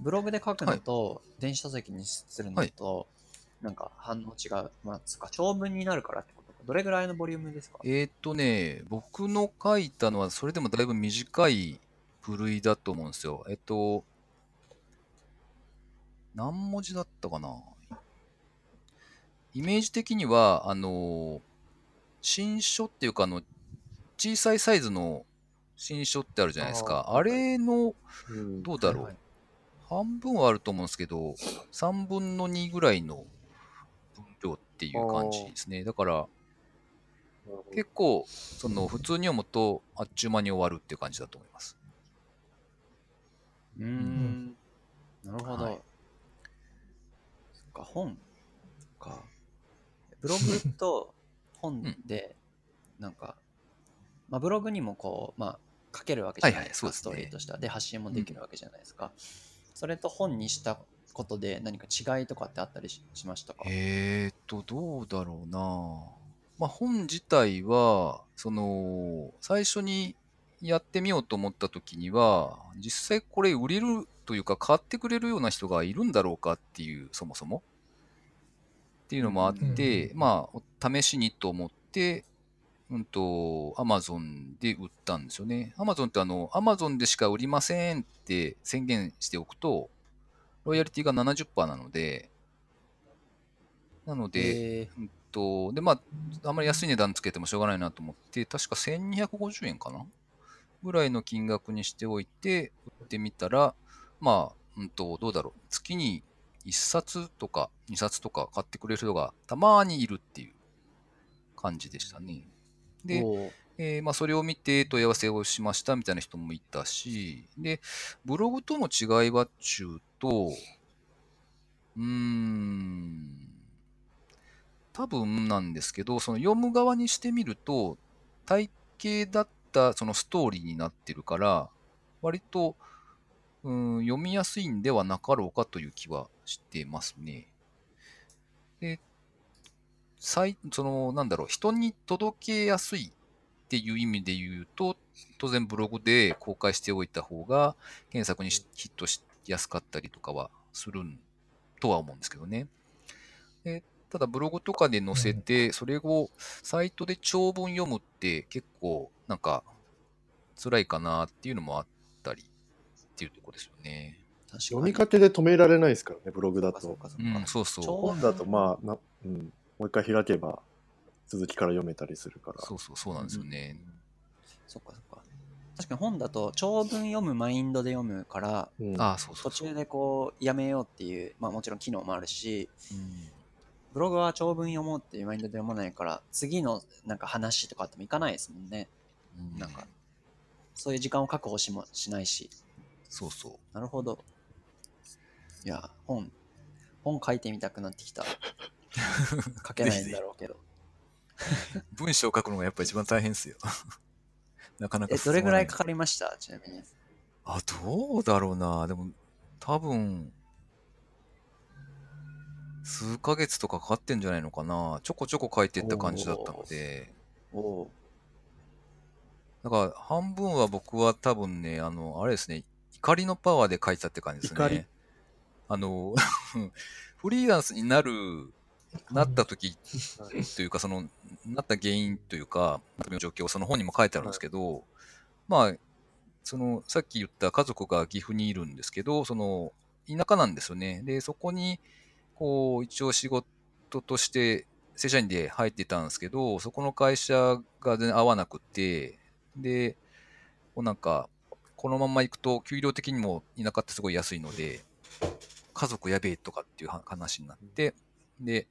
ブログで書くのと、電子書籍にするのと、なんか反応違う。まあ、つうか長文になるからってことか。どれぐらいのボリュームですか？えーっとね、僕の書いたのは、それでもだいぶ短い部類だと思うんですよ。えっと、何文字だったかな？イメージ的には、あの、新書っていうか、あの、小さいサイズの新書ってあるじゃないですか。あれの、うんどうだろう、はい半分はあると思うんですけど、3分の2ぐらいの分量っていう感じですね。だから、結構、その、普通に読むと、あっちゅう間に終わるっていう感じだと思います。うーん。なるほど。はいそっか、本か。ブログと本で、なんか、まあ、ブログにもこう、まあ、書けるわけじゃないですか、はいはいそうですねストーリーとしては。で、発信もできるわけじゃないですか。それと本にしたことで何か違いとかってあったりししましたか？えーっと、どうだろうなまあ、本自体は、その、最初にやってみようと思った時には、実際これ売れるというか、買ってくれるような人がいるんだろうかっていう、そもそも。っていうのもあって、うんまあ、試しにと思って、うんと、アマゾンで売ったんですよね。アマゾンってあの、アマゾンでしか売りませんって宣言しておくと、ロイヤリティが70%なので、なので、えうんと、で、まあ、あんまり安い値段つけてもしょうがないなと思って、確か1250円かな？ぐらいの金額にしておいて、売ってみたら、まあ、うんと、どうだろう。月に1冊とか2冊とか買ってくれる人がたまにいるっていう感じでしたね。ー、で、えーまあ、それを見て問い合わせをしましたみたいな人もいたし、で、ブログとの違いはっちゅうと、うーん、多分なんですけど、その読む側にしてみると、体系だったそのストーリーになってるから、割と、うん、読みやすいんではなかろうかという気はしてますね。で、最その、なんだろう、人に届けやすいっていう意味で言うと、当然ブログで公開しておいた方が検索にしヒットしやすかったりとかはするんとは思うんですけどね。でただブログとかで載せて、それをサイトで長文読むって結構なんか辛いかなっていうのもあったりっていうところですよね。読みかけで止められないですからね、ブログだと。かそうそう本だとまあな、うん、もう一回開けば続きから読めたりするから。そうそう、そうなんですよね。そっかそっか。確かに本だと長文読むマインドで読むから、うんああ、そうそうそう。途中でこうやめようっていう、まあもちろん機能もあるし、うんブログは長文読もうっていうマインドで読まないから、次のなんか話とかあってもいかないですもんね。うんなんかそういう時間を確保しもしないし。そうそう。なるほど。いや、本、本書いてみたくなってきた。書けないんだろうけど。文章を書くのがやっぱ一番大変ですよ。なかなかえ、どれぐらいかかりました？ちなみに。あ、どうだろうな。でも、多分、数ヶ月とかかかってんじゃないのかな。ちょこちょこ書いてった感じだったので。おおだから半分は僕は多分ね、あの、あれですね、怒りのパワーで書いてたって感じです怒りね。あの、フリーランスになる、なった時というか、その、なった原因というか、状況、その本にも書いてあるんですけど、まあ、その、さっき言った家族が岐阜にいるんですけど、その、田舎なんですよね。で、そこに、こう、一応仕事として正社員で入ってたんですけど、そこの会社が全然合わなくて、で、こうなんか、このまま行くと、給料的にも田舎ってすごい安いので、家族やべえとかっていうは話になって、で、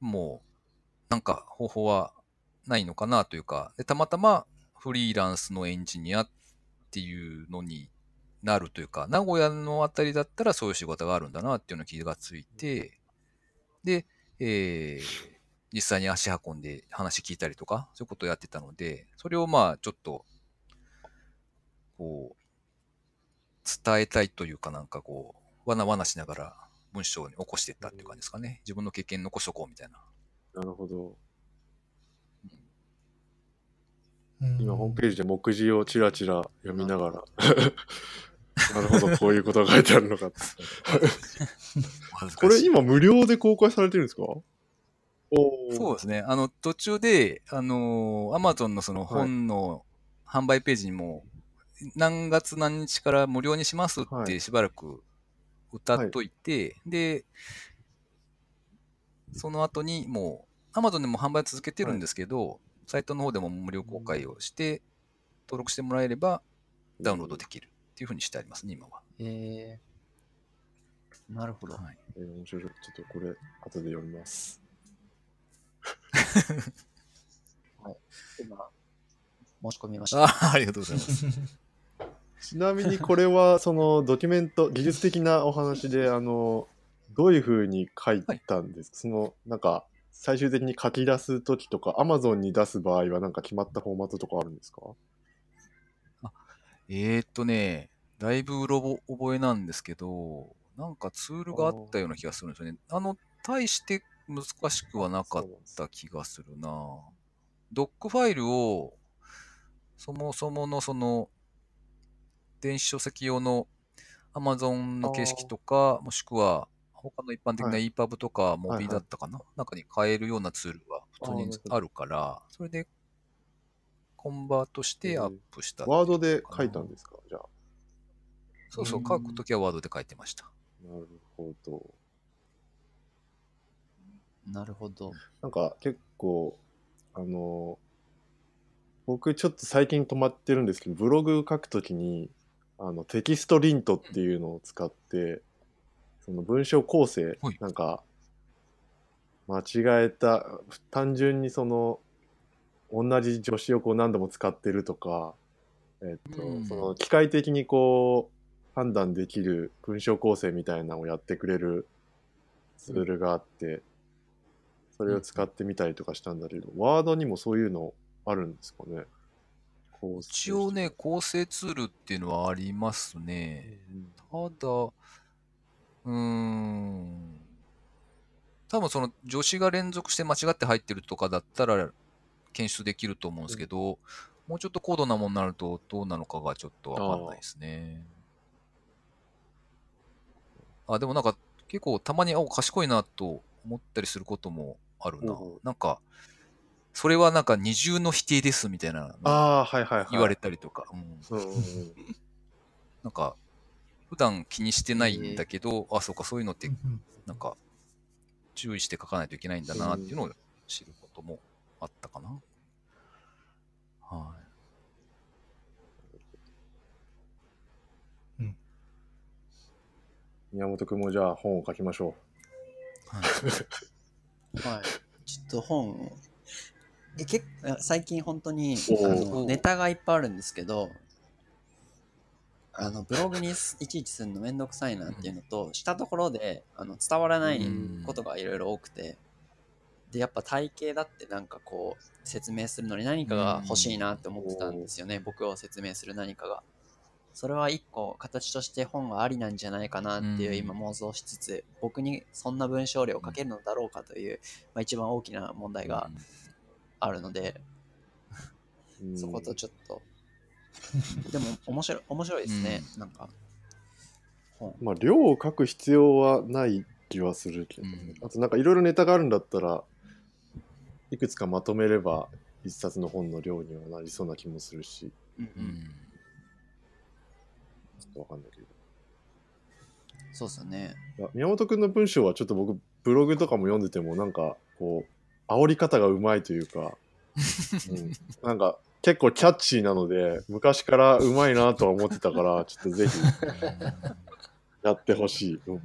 もう、なんか方法はないのかなというか、でたまたまフリーランスのエンジニアっていうのになるというか、名古屋のあたりだったらそういう仕事があるんだなっていうの気がついて、で、えー実際に足運んで話聞いたりとか、そういうことをやってたので、それをまあちょっと、こう、伝えたいというかなんかこう、わなわなしながら文章に起こしていったっていう感じですかね。自分の経験残しとこうみたいな。なるほど。うん今、ホームページで目次をちらちら読みながら、なるほど、こういうことが書いてあるのかって。これ今無料で公開されてるんですか？おお。そうですね。あの、途中で、あのー、アマゾンのその本の販売ページにも、何月何日から無料にしますっはいてしばらく歌っといて、で、その後にもう、アマゾンでも販売続けてるんですけど、サイトの方でも無料公開をして、登録してもらえればダウンロードできるっていうふうにしてありますね、今は。えー、なるほど。はい、えー面白い。ちょっとこれ、後で読みます。今、申し込みました。あありがとうございます。ちなみにこれは、そのドキュメント、技術的なお話で、あの、どういうふうに書いたんですか、その、なんか、最終的に書き出すときとか、Amazon に出す場合は、なんか決まったフォーマットとかあるんですか？えーっとね、だいぶうろぼ覚えなんですけど、なんかツールがあったような気がするんですよね。あの、大して難しくはなかった気がするな。ドックファイルを、そもそものその、電子書籍用の Amazon の形式とか、もしくは、他の一般的なはい EPUB とか、モビだったかな、中に変えるようなツールが普通にあるから、それでコンバートしてアップしたワードで書いたんですか？じゃあ。そうそうう、ん書くときはワードで書いてました。なるほど。なるほど。なんか結構、あの、僕ちょっと最近止まってるんですけど、ブログ書くときに、あの、テキストリントっていうのを使って、その文章構成はい、なんか、間違えた、単純にその、同じ助詞をこう何度も使ってるとか、えっと、うん。その機械的にこう、判断できる文章構成みたいなのをやってくれるツールがあって、それを使ってみたりとかしたんだけど、ワードにもそういうのあるんですかね？構成一応ね、構成ツールっていうのはありますね。ただ、うーん。多分その助詞が連続して間違って入ってるとかだったら検出できると思うんですけど、もうちょっと高度なものになるとどうなのかがちょっとわかんないですね。あでもなんか結構たまに、あ、賢いなと思ったりすることもあるな。ほうほうなんか、それはなんか二重の否定ですみたいなのああ、はいはいはい。言われたりとか、うん。なんか、普段気にしてないんだけど、あ、そうか、そういうのってうんなんか、注意して書かないといけないんだなっていうのを知ることもあったかな。はい。宮本君もじゃあ本を書きましょはい はい。ちょっと本を。え結構最近本当にあのネタがいっぱいあるんですけど、あのブログにすいちいちするのめんどくさいなっていうのと、したところであの伝わらないことがいろいろ多くて、で、やっぱ体型だってなんかこう説明するのに何かが欲しいなって思ってたんですよね、僕を説明する何かが。それは一個形として本がありなんじゃないかなっていううん。今妄想しつつ、僕にそんな文章量を書けるのだろうかという、まあ、一番大きな問題があるので、うん。そことちょっと、でも面白い、面白いですね、なんか。本。まあ、量を書く必要はない気はするけど、ね。うん。あとなんかいろいろネタがあるんだったらいくつかまとめれば一冊の本の量にはなりそうな気もするし。うんううん。んちょっとわかんないけど。そうですよね。宮本君の文章はちょっと僕ブログとかも読んでてもなんかこう煽り方がうまいというか、うん、なんか結構キャッチーなので昔からうまいなとは思ってたからちょっとぜひやってほしい、うん。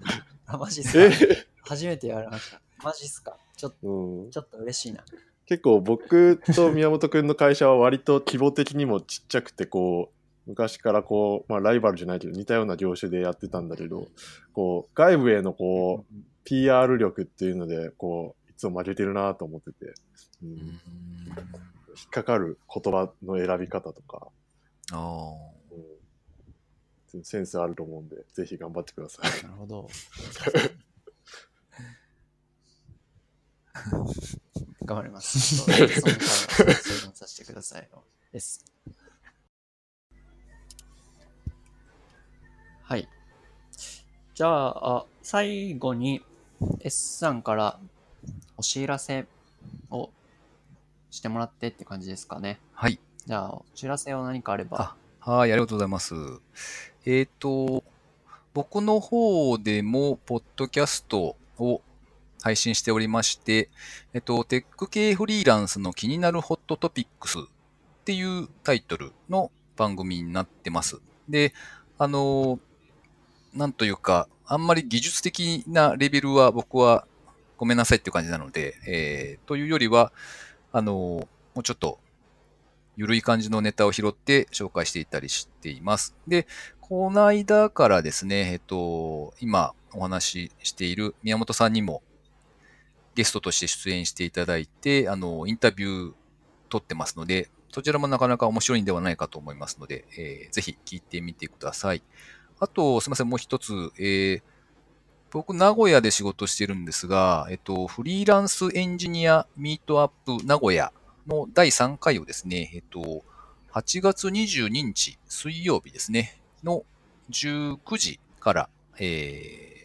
あ、マジっすえ？か初めてやられました。マジっすか？ちょっと、うん、ちょっと嬉しいな。結構僕と宮本君の会社は割と規模的にもちっちゃくてこう昔からこう、まあ、ライバルじゃないけど似たような業種でやってたんだけどこう外部へのこう PR 力っていうのでこういつも負けてるなと思ってて、うんうん引っかかる言葉の選び方とか、あうん、センスあると思うんでぜひ頑張ってください。なるほど。頑張ります。その回は相談させてください。です。はい。じゃあ、あ最後に S さんからお知らせをしてもらってって感じですかね。はい。じゃあ、お知らせは何かあれば。あはい、ありがとうございます。えっ、と、僕の方でも、ポッドキャストを配信しておりまして、えっと、テック系フリーランスの気になるホットトピックスっていうタイトルの番組になってます。で、あの、なんというか、あんまり技術的なレベルは僕はごめんなさいっていう感じなので、えーというよりは、あの、もうちょっとゆるい感じのネタを拾って紹介していたりしています。で、この間からですね、えっと、今お話ししている宮本さんにもゲストとして出演していただいて、あの、インタビュー取ってますので、そちらもなかなか面白いんではないかと思いますので、えーぜひ聞いてみてください。あと、すみません、もう一つ、えー僕、名古屋で仕事してるんですが、えっと、フリーランスエンジニアミートアップ名古屋の第3回をですね、えっと、8月22日水曜日ですね、の19時から、えー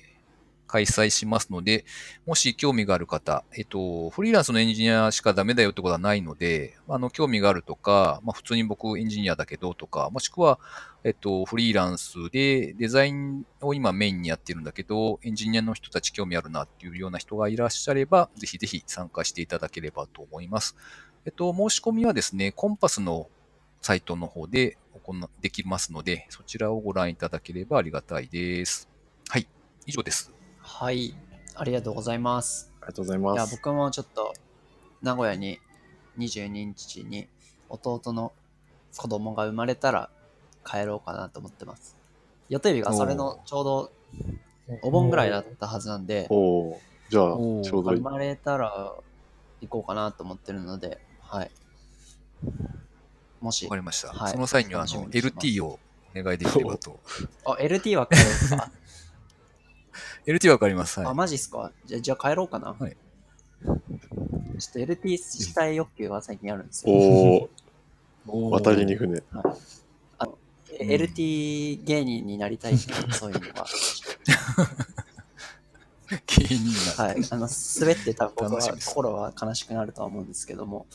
開催しますので、もし興味がある方、えっと、フリーランスのエンジニアしかダメだよってことはないので、あの、興味があるとか、まあ、普通に僕エンジニアだけどとか、もしくは、えっと、フリーランスでデザインを今メインにやってるんだけど、エンジニアの人たち興味あるなっていうような人がいらっしゃれば、ぜひぜひ参加していただければと思います。えっと、申し込みはですね、コンパスのサイトの方で行できますので、そちらをご覧いただければありがたいです。はい、以上です。はい。ありがとうございます。ありがとうございいや、ます。僕もちょっと、名古屋に22日に弟の子供が生まれたら帰ろうかなと思ってます。予定日がそれのちょうどお盆ぐらいだったはずなんで、おおーじゃあちょうどいい生。まれたら行こうかなと思ってるので、はい。もしわか、りました。はいその際にはあの LT をお願いできればと。あ、LT は帰るんですか？LT わかります。あ、はい。マジっすか？じゃあ、じゃあ帰ろうかな。はいちょっと LT したい欲求が最近あるんですよ。お お渡りに船。え LT 芸人になりたいっていうそういうのは。芸人なんはい。あの、滑って多分僕は心は悲しくなるとは思うんですけども。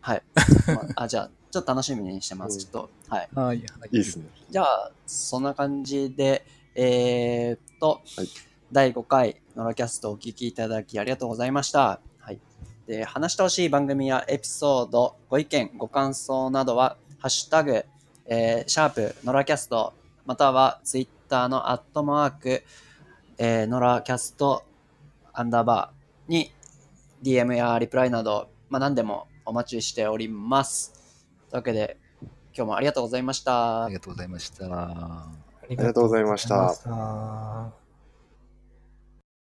はい。まあ、あじゃあ、ちょっと楽しみにしてます。うんちょっと。はい。はい。はいいいですね。じゃあ、そんな感じで、えー、っと、はい第5回ノラキャストをお聞きいただきありがとうございました。はい。で、話してほしい番組やエピソード、ご意見、ご感想などは、ハッシュタグ、えー、シャープ、ノラキャスト、またはツイッターのアットマーク、えー、ノラキャスト、アンダーバーに DM やリプライなど、まあ、何でもお待ちしております。というわけで、今日もあり。がとうございました。ありがとうございましたありがとうございました